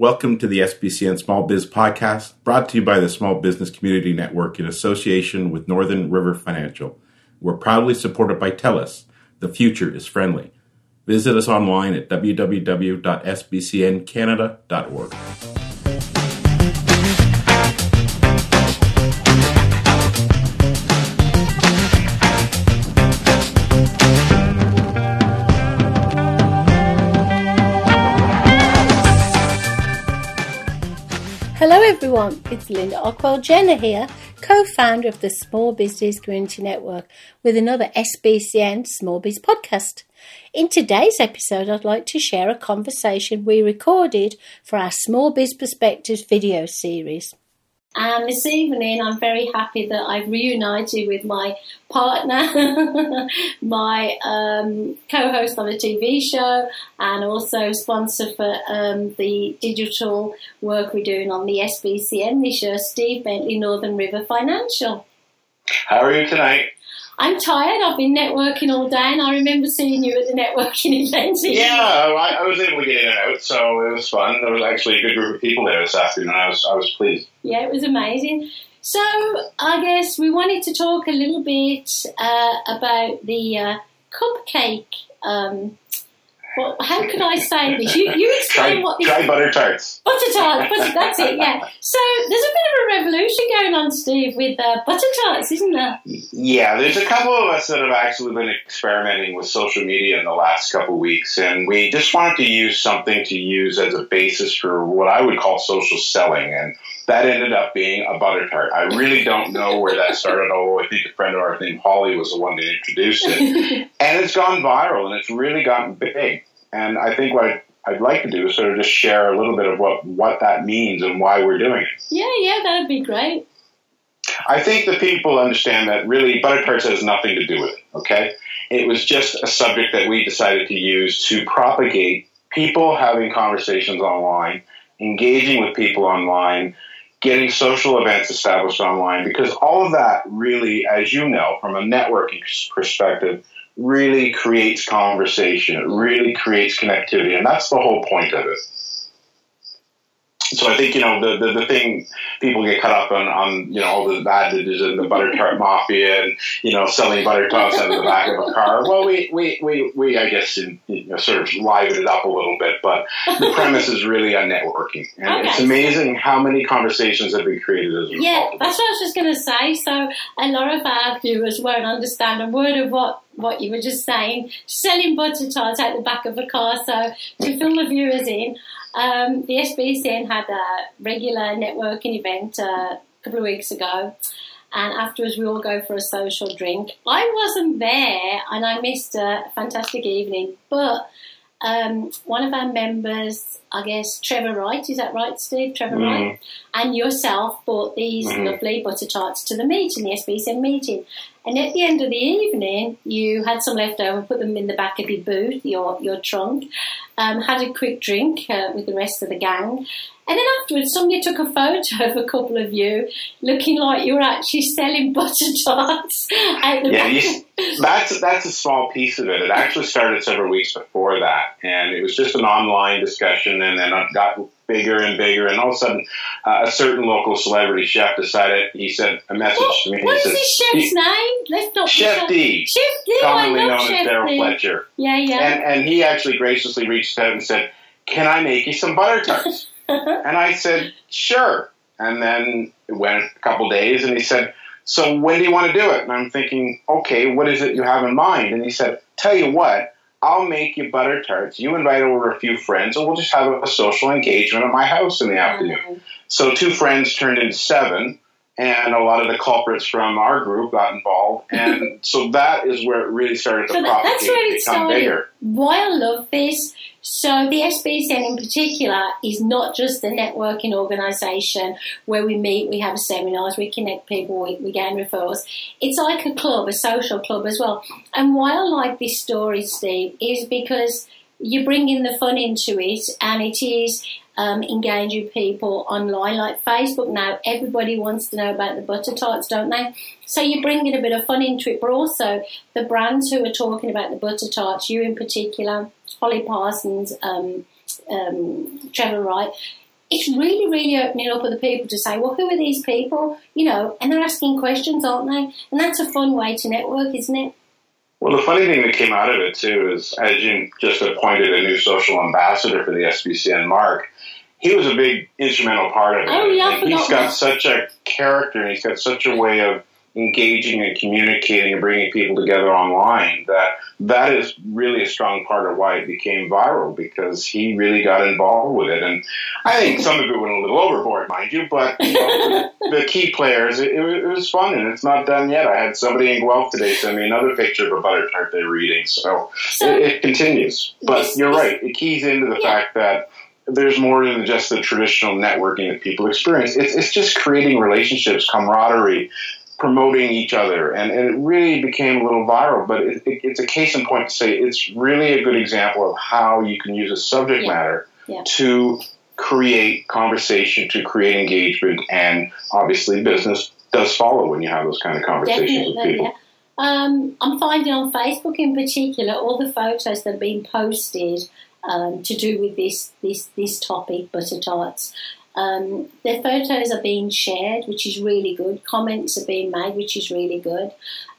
Welcome to the SBCN Small Biz Podcast, brought to you by the Small Business Community Network in association with Northern River Financial. We're proudly supported by TELUS. The future is friendly. Visit us online at www.sbcncanada.org. Hello everyone, it's Linda Ockwell Jenner here, co-founder of the Small Business Community Network with another SBCN Small Biz podcast. In today's episode, I'd like to share a conversation we recorded for our Small Biz Perspectives video series. And this evening, I'm very happy that I've reunited with my partner, my um, co-host on a TV show, and also sponsor for um, the digital work we're doing on the SBCN this year, Steve Bentley, Northern River Financial. How are you tonight? I'm tired. I've been networking all day, and I remember seeing you at the networking event. Yeah, I, I, was able to get in and out, so it was fun. There was actually a good group of people there this afternoon. I was I was pleased. Yeah, it was amazing. So I guess we wanted to talk a little bit uh, about the uh, cupcake um, well, how could I say this? You, you explain try, what this try butter tarts. Butter tarts, butter, that's it, yeah. So there's a bit of a revolution going on, Steve, with uh, butter tarts, isn't there? Yeah, there's a couple of us that have actually been experimenting with social media in the last couple of weeks, and we just wanted to use something to use as a basis for what I would call social selling, and that ended up being a butter tart. I really don't know where that started, although I think a friend of ours named Holly was the one that introduced it. and it's gone viral and it's really gotten big. And I think what I'd like to do is sort of just share a little bit of what, what that means and why we're doing it. Yeah, yeah, that'd be great. I think the people understand that really butter tarts has nothing to do with it, okay? It was just a subject that we decided to use to propagate people having conversations online, engaging with people online, getting social events established online, because all of that really, as you know, from a networking perspective, really creates conversation. It really creates connectivity, and that's the whole point of it. So I think you know the, the, the thing people get caught up on on you know all the advantages and the butter tart mafia and you know selling butter tarts out of the back of a car. Well, we we we, we I guess in, you know, sort of liven it up a little bit, but the premise is really on networking, and okay. it's amazing how many conversations have been created as a result. Yeah, that's what I was just going to say. So a lot of our viewers won't understand a word of what what you were just saying, selling butter tarts out the back of a car. So to fill the viewers in, um, the SBCN had a regular networking event uh, a couple of weeks ago, and afterwards we all go for a social drink. I wasn't there, and I missed a fantastic evening, but um, one of our members, I guess Trevor Wright, is that right, Steve? Trevor mm. Wright, and yourself brought these mm. lovely butter tarts to the meeting, the SBCN meeting. And at the end of the evening, you had some left over, put them in the back of your boot, your your trunk, um, had a quick drink uh, with the rest of the gang, and then afterwards, somebody took a photo of a couple of you looking like you were actually selling butter tarts. yeah, you, that's that's a small piece of it. It actually started several weeks before that, and it was just an online discussion, and then it got bigger and bigger, and all of a sudden, uh, a certain local celebrity chef decided. He sent a message what, to me. What is this chef's name? Let's not Chef D. Chef D. Commonly known Chef as Daryl Fletcher. Yeah, yeah. And, and he actually graciously reached out and said, "Can I make you some butter tarts?" And I said, "Sure." And then it went a couple days, and he said. So when do you want to do it? And I'm thinking, okay, what is it you have in mind? And he said, tell you what, I'll make you butter tarts. You invite over a few friends, and we'll just have a social engagement at my house in the afternoon. Oh. So two friends turned into seven, and a lot of the culprits from our group got involved, and so that is where it really started to so propagate, that's where it become started. bigger. Why I love this. So the SBCN in particular is not just a networking organisation where we meet, we have seminars, we connect people, we, we gain referrals. It's like a club, a social club as well. And why I like this story, Steve, is because you bring in the fun into it, and it is um, engaging people online, like Facebook now. Everybody wants to know about the butter tarts, don't they? So you're bringing a bit of fun into it, but also the brands who are talking about the butter tarts, you in particular, Holly Parsons, um, um, Trevor Wright. it's really, really opening up other people to say, well, who are these people? You know, and they're asking questions, aren't they? And that's a fun way to network, isn't it? Well, the funny thing that came out of it too is, as you just appointed a new social ambassador for the SBCN, Mark. He was a big instrumental part of it. Oh, yeah, he's got such a character, and he's got such a way of engaging and communicating and bringing people together online that that is really a strong part of why it became viral because he really got involved with it and I think some of it went a little overboard mind you but you know, the key players it, it, was fun and it's not done yet I had somebody in Guelph today send me another picture of a butter tart they're reading so, so it, it, continues but you're right it keys into the yeah. fact that there's more than just the traditional networking that people experience. It's, it's just creating relationships, camaraderie, promoting each other, and, and it really became a little viral. But it, it, it's a case in point to say it's really a good example of how you can use a subject yeah. matter yeah. to create conversation, to create engagement, and obviously business does follow when you have those kind of conversations Definitely, with people. Yeah. Um, I'm finding on Facebook in particular all the photos that have been posted um, to do with this this this topic, butter tarts. Um, their photos are being shared, which is really good. Comments are being made, which is really good.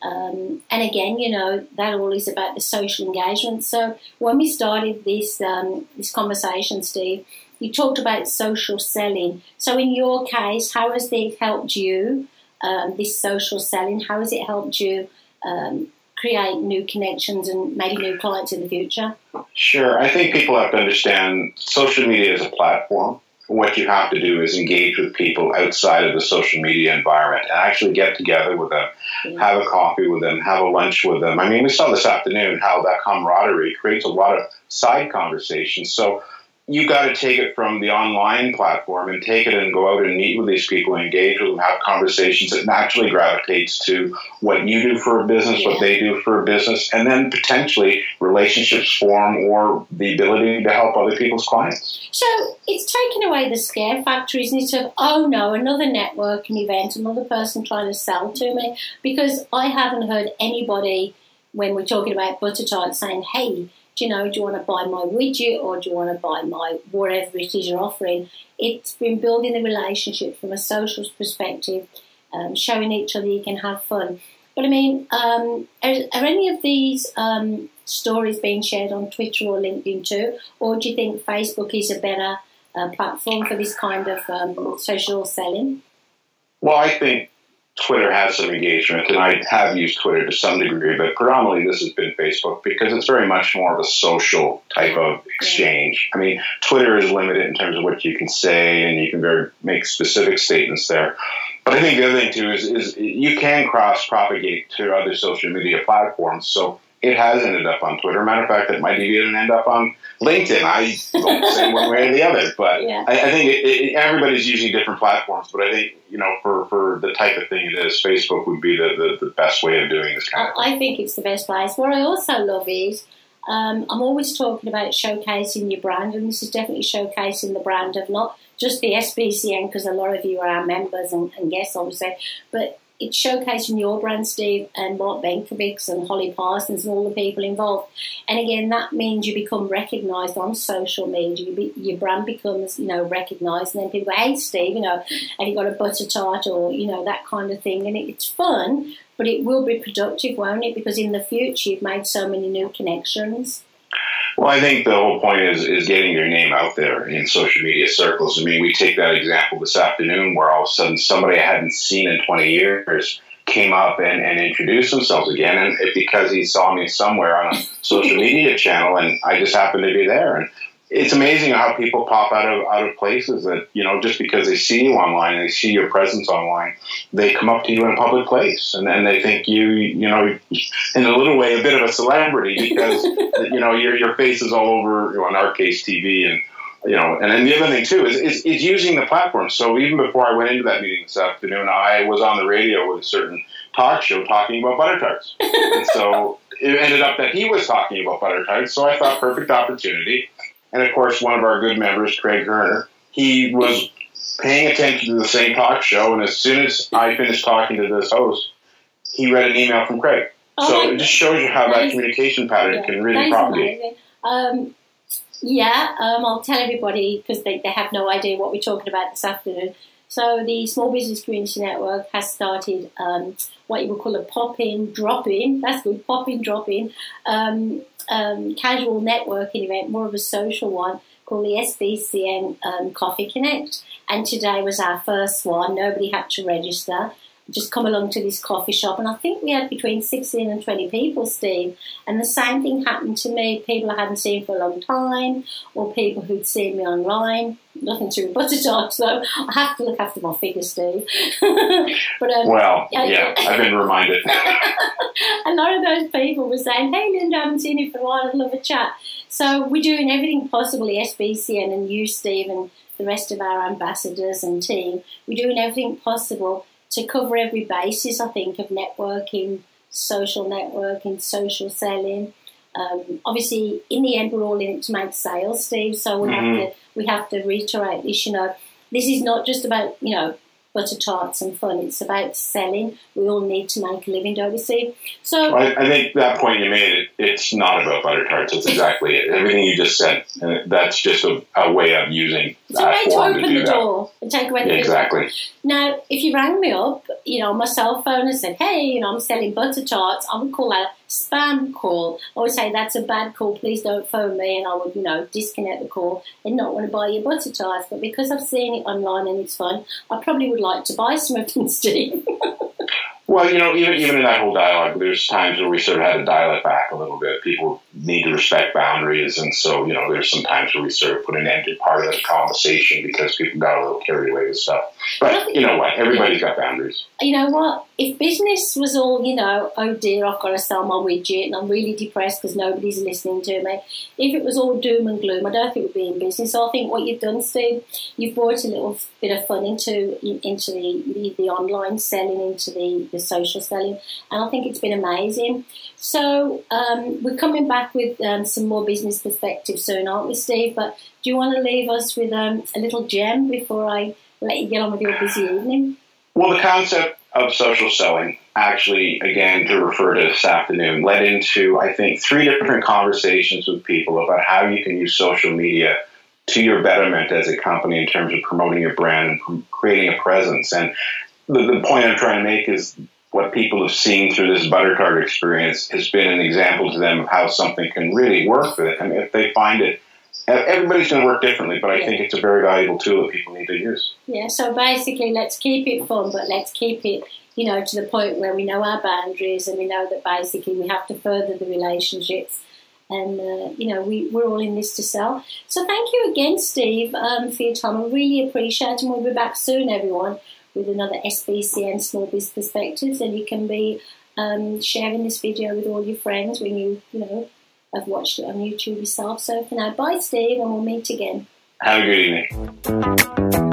Um, and again, you know, that all is about the social engagement. So when we started this um, this conversation, Steve, you talked about social selling. So in your case, how has it helped you? Um, this social selling, how has it helped you um, create new connections and maybe new clients in the future? Sure. I think people have to understand social media is a platform. What you have to do is engage with people outside of the social media environment and actually get together with them, yeah. have a coffee with them, have a lunch with them. I mean, we saw this afternoon how that camaraderie creates a lot of side conversations. So you got to take it from the online platform and take it and go out and meet with these people, engage with them, have conversations that naturally gravitates to what you do for a business, what they do for a business, and then potentially relationships form or the ability to help other people's clients. So it's taken away the scare factor, isn't it? Of oh no, another networking event, another person trying to sell to me, because I haven't heard anybody when we're talking about butter tarts saying, "Hey." Do you know, do you want to buy my widget or do you want to buy my whatever it is you're offering? It's been building the relationship from a social perspective, um, showing each other you can have fun. But I mean, um, are, are, any of these um, stories being shared on Twitter or LinkedIn too? Or do you think Facebook is a better uh, platform for this kind of um, social selling? Well, I think Twitter has some engagement, and I have used Twitter to some degree, but predominantly this has been Facebook because it's very much more of a social type of exchange. I mean, Twitter is limited in terms of what you can say, and you can very make specific statements there. But I think the other thing too is, is you can cross propagate to other social media platforms. So it has ended up on Twitter. Matter of fact, it might even end up on LinkedIn. I don't say one way or the other, but yeah. I, I, think it, it, everybody's using different platforms. But I think you know, for, for the type of thing it is, Facebook would be the, the, the best way of doing this kind of thing. I think it's the best place. What I also love is um, I'm always talking about showcasing your brand, and this is definitely showcasing the brand of not just the SBCN, because a lot of you are our members and, and guests, obviously, but it's showcasing your brand, Steve, and Mark Benkovics and Holly Parsons and all the people involved. And again, that means you become recognised on social media. You be, your brand becomes, you know, recognised, and then people go, "Hey, Steve, you know, have you got a butter tart or you know that kind of thing?" And it, it's fun, but it will be productive, won't it? Because in the future, you've made so many new connections. Well, I think the whole point is is getting your name out there in social media circles. I mean, we take that example this afternoon where all of a sudden somebody I hadn't seen in 20 years came up and, and introduced themselves again, and it, because he saw me somewhere on a social media channel, and I just happened to be there, and it's amazing how people pop out of out of places that you know just because they see you online and they see your presence online, they come up to you in a public place and then they think you you know in a little way a bit of a celebrity because you know your your face is all over you know, in our case TV and you know and then the other thing too is, is is using the platform. So even before I went into that meeting this afternoon, I was on the radio with a certain talk show talking about butter tarts, and so it ended up that he was talking about butter tarts. So I thought perfect opportunity and of course, one of our good members, Craig Herner, he was paying attention to the same talk show, and as soon as I finished talking to this host, he read an email from Craig. Oh so it just shows you how that communication pattern yeah, can really propagate. Um, Yeah, um, I'll tell everybody because they, they have no idea what we're talking about this afternoon. So the Small Business Community Network has started um, what you would call a pop-in, drop-in. That's good, pop-in, drop-in. Um, um, casual networking event, more of a social one called the SBCN um, Coffee Connect. And today was our first one. Nobody had to register just come along to this coffee shop. And I think we had between 16 and 20 people, Steve. And the same thing happened to me people I hadn't seen for a long time, or people who'd seen me online. Nothing to rebut at all, so I have to look after my figure, Steve. but um, Well, yeah, I've been reminded. a lot of those people were saying, Hey, Linda, I haven't seen you for a while, I'd love a chat. So we're doing everything possible, the SBCN and you, Steve, and the rest of our ambassadors and team. We're doing everything possible to cover every basis, I think, of networking, social networking, social selling. Um, obviously, in the end, we're all in it to make sales, Steve. So we mm-hmm. have to we have to reiterate this. You know, this is not just about you know butter tarts and fun. It's about selling. We all need to make a living, don't we see? So I, I think that point you made, it, it's not about butter tarts. It's exactly it. Everything you just said. that's just a, a, way of using it's that It's a way to open the that. door and take away the Exactly. Now, if you rang me up, you know, on my cell phone and said, hey, you know, I'm selling butter tarts, I would call that spam call. I would say that's a bad call. Please don't phone me, and I would, you know, disconnect the call and not want to buy your butter tarts. But because I've seen it online and it's fun, I probably would like to buy some of them, Steve. Well, you know, even even in that whole dialogue, there's times where we sort of had to dial it back a little bit. People need to respect boundaries, and so you know, there's some times where we sort of put an end to part of the conversation because people got a little carried away with stuff. But you know what? Everybody's got boundaries. You know what? If business was all, you know, oh dear, I've got to sell my widget, and I'm really depressed because nobody's listening to me. If it was all doom and gloom, I don't think we'd be in business. So I think what you've done, Steve, you've brought a little bit of fun into into the the, the online selling, into the, the social selling, and I think it's been amazing. So um, we're coming back with um, some more business perspective soon, aren't we, Steve? But do you want to leave us with um, a little gem before I let you get on with your busy evening? Well, the concept of social selling, actually, again, to refer to this afternoon, led into, I think, three different conversations with people about how you can use social media to your betterment as a company in terms of promoting your brand and creating a presence. And the, the point I'm trying to make is what people have seen through this butter tart experience has been an example to them of how something can really work for them And if they find it everybody's going to work differently, but I yeah. think it's a very valuable tool that people need to use. Yeah, so basically, let's keep it fun, but let's keep it, you know, to the point where we know our boundaries and we know that basically we have to further the relationships. And, uh, you know, we, we're all in this to sell. So thank you again, Steve, um, for your time. I really appreciate it. And we'll be back soon, everyone, with another SBCN Small Business Perspectives. And you can be um, sharing this video with all your friends when you, you know, I've watched it on YouTube yourself. So for now, bye, Steve, and we'll meet again. Have a good evening.